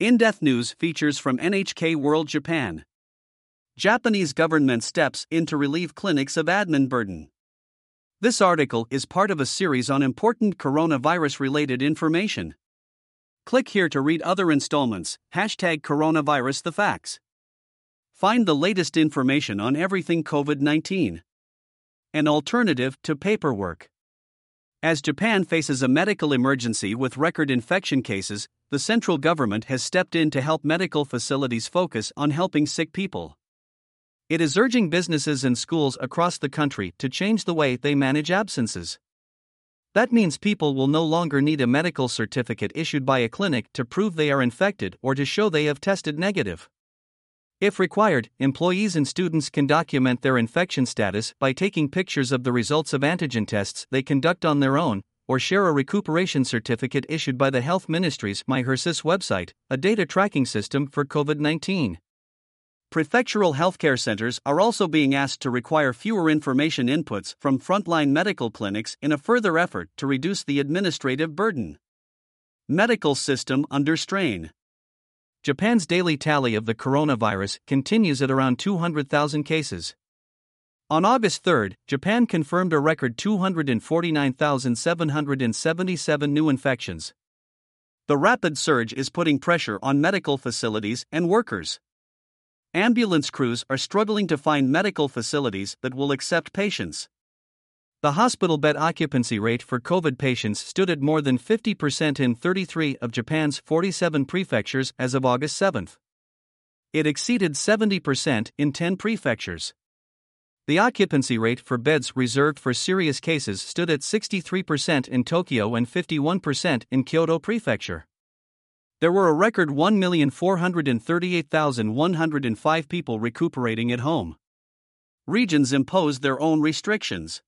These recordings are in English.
In depth news features from NHK World Japan. Japanese government steps in to relieve clinics of admin burden. This article is part of a series on important coronavirus related information. Click here to read other installments. Hashtag coronavirus the facts. Find the latest information on everything COVID 19. An alternative to paperwork. As Japan faces a medical emergency with record infection cases, the central government has stepped in to help medical facilities focus on helping sick people. It is urging businesses and schools across the country to change the way they manage absences. That means people will no longer need a medical certificate issued by a clinic to prove they are infected or to show they have tested negative. If required, employees and students can document their infection status by taking pictures of the results of antigen tests they conduct on their own, or share a recuperation certificate issued by the Health Ministry's MyHER-SYS website, a data tracking system for COVID 19. Prefectural healthcare centers are also being asked to require fewer information inputs from frontline medical clinics in a further effort to reduce the administrative burden. Medical system under strain. Japan's daily tally of the coronavirus continues at around 200,000 cases. On August 3, Japan confirmed a record 249,777 new infections. The rapid surge is putting pressure on medical facilities and workers. Ambulance crews are struggling to find medical facilities that will accept patients. The hospital bed occupancy rate for COVID patients stood at more than 50% in 33 of Japan's 47 prefectures as of August 7. It exceeded 70% in 10 prefectures. The occupancy rate for beds reserved for serious cases stood at 63% in Tokyo and 51% in Kyoto Prefecture. There were a record 1,438,105 people recuperating at home. Regions imposed their own restrictions.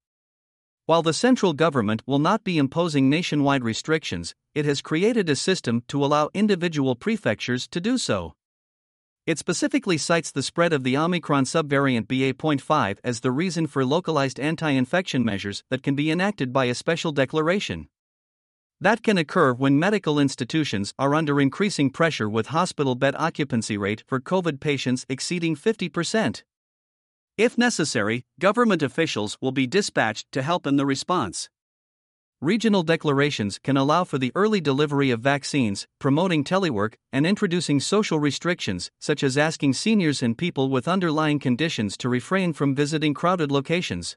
While the central government will not be imposing nationwide restrictions, it has created a system to allow individual prefectures to do so. It specifically cites the spread of the Omicron subvariant BA.5 as the reason for localized anti infection measures that can be enacted by a special declaration. That can occur when medical institutions are under increasing pressure with hospital bed occupancy rate for COVID patients exceeding 50%. If necessary, government officials will be dispatched to help in the response. Regional declarations can allow for the early delivery of vaccines, promoting telework, and introducing social restrictions, such as asking seniors and people with underlying conditions to refrain from visiting crowded locations.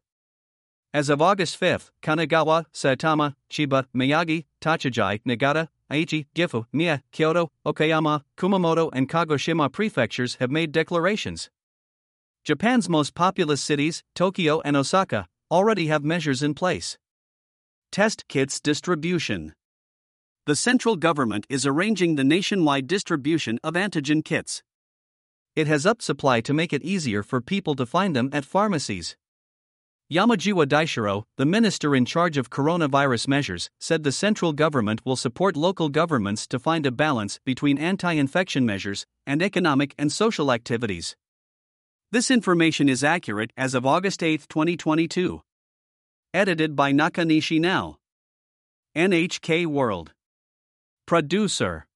As of August 5, Kanagawa, Saitama, Chiba, Miyagi, Tochigi, Niigata, Aichi, Gifu, Mie, Kyoto, Okayama, Kumamoto, and Kagoshima prefectures have made declarations. Japan's most populous cities, Tokyo and Osaka, already have measures in place. Test kits distribution. The central government is arranging the nationwide distribution of antigen kits. It has upped supply to make it easier for people to find them at pharmacies. Yamagiwa Daishiro, the minister in charge of coronavirus measures, said the central government will support local governments to find a balance between anti infection measures and economic and social activities. This information is accurate as of August 8, 2022. Edited by Nakanishi Now. NHK World. Producer